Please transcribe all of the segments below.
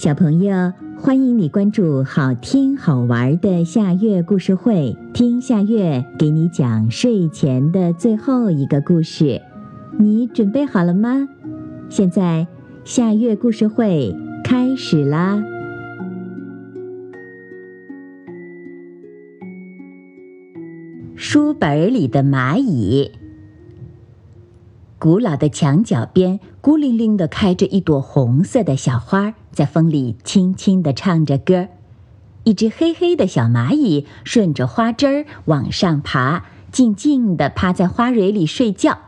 小朋友，欢迎你关注好听好玩的夏月故事会，听夏月给你讲睡前的最后一个故事。你准备好了吗？现在夏月故事会开始啦！书本里的蚂蚁。古老的墙角边，孤零零地开着一朵红色的小花儿，在风里轻轻地唱着歌。一只黑黑的小蚂蚁顺着花枝儿往上爬，静静地趴在花蕊里睡觉。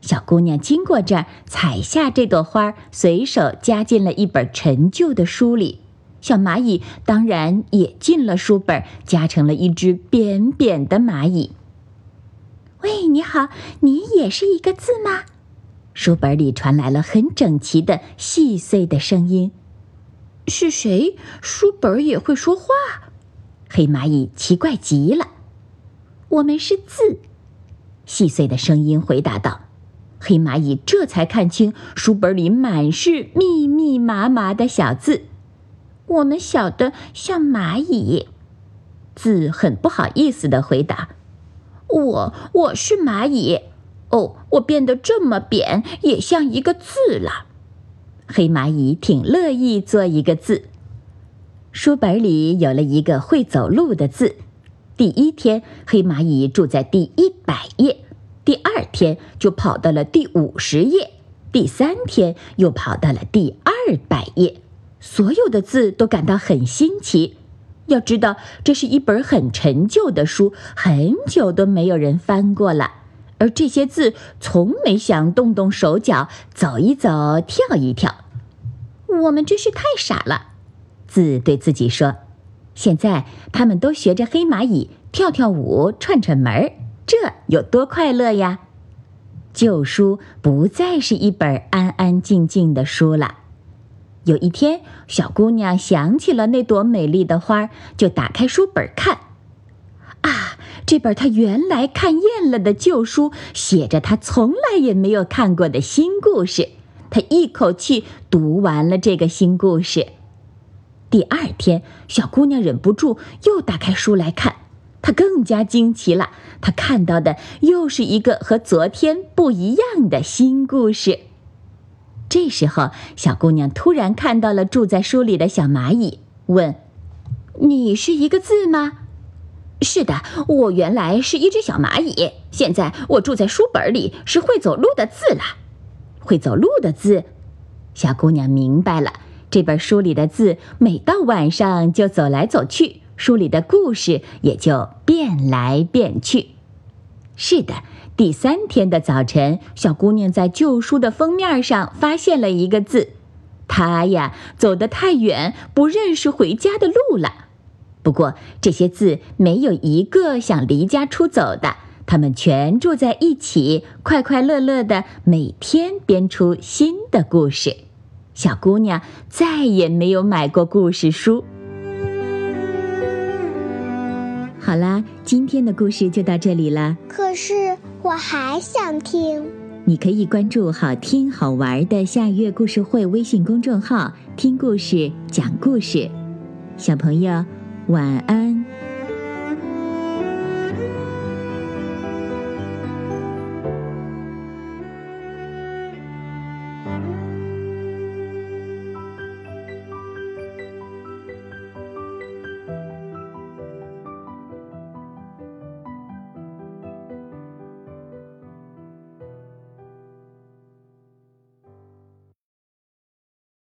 小姑娘经过这儿，采下这朵花，随手夹进了一本陈旧的书里。小蚂蚁当然也进了书本，夹成了一只扁扁的蚂蚁。喂，你好，你也是一个字吗？书本里传来了很整齐的细碎的声音。是谁？书本也会说话？黑蚂蚁奇怪极了。我们是字，细碎的声音回答道。黑蚂蚁这才看清书本里满是密密麻麻的小字。我们小的像蚂蚁。字很不好意思的回答。我我是蚂蚁，哦，我变得这么扁，也像一个字了。黑蚂蚁挺乐意做一个字。书本里有了一个会走路的字。第一天，黑蚂蚁住在第一百页，第二天就跑到了第五十页，第三天又跑到了第二百页。所有的字都感到很新奇。要知道，这是一本很陈旧的书，很久都没有人翻过了。而这些字从没想动动手脚，走一走，跳一跳。我们真是太傻了，字对自己说。现在他们都学着黑蚂蚁跳跳舞，串串门儿，这有多快乐呀！旧书不再是一本安安静静的书了。有一天，小姑娘想起了那朵美丽的花，就打开书本看。这本她原来看厌了的旧书，写着她从来也没有看过的新故事。她一口气读完了这个新故事。第二天，小姑娘忍不住又打开书来看，她更加惊奇了。她看到的又是一个和昨天不一样的新故事。这时候，小姑娘突然看到了住在书里的小蚂蚁，问：“你是一个字吗？”“是的，我原来是一只小蚂蚁，现在我住在书本里，是会走路的字了。”“会走路的字。”小姑娘明白了，这本书里的字每到晚上就走来走去，书里的故事也就变来变去。是的。第三天的早晨，小姑娘在旧书的封面上发现了一个字。她呀，走得太远，不认识回家的路了。不过，这些字没有一个想离家出走的，他们全住在一起，快快乐乐的，每天编出新的故事。小姑娘再也没有买过故事书。好啦，今天的故事就到这里了。可是我还想听。你可以关注“好听好玩的夏月故事会”微信公众号，听故事，讲故事。小朋友，晚安。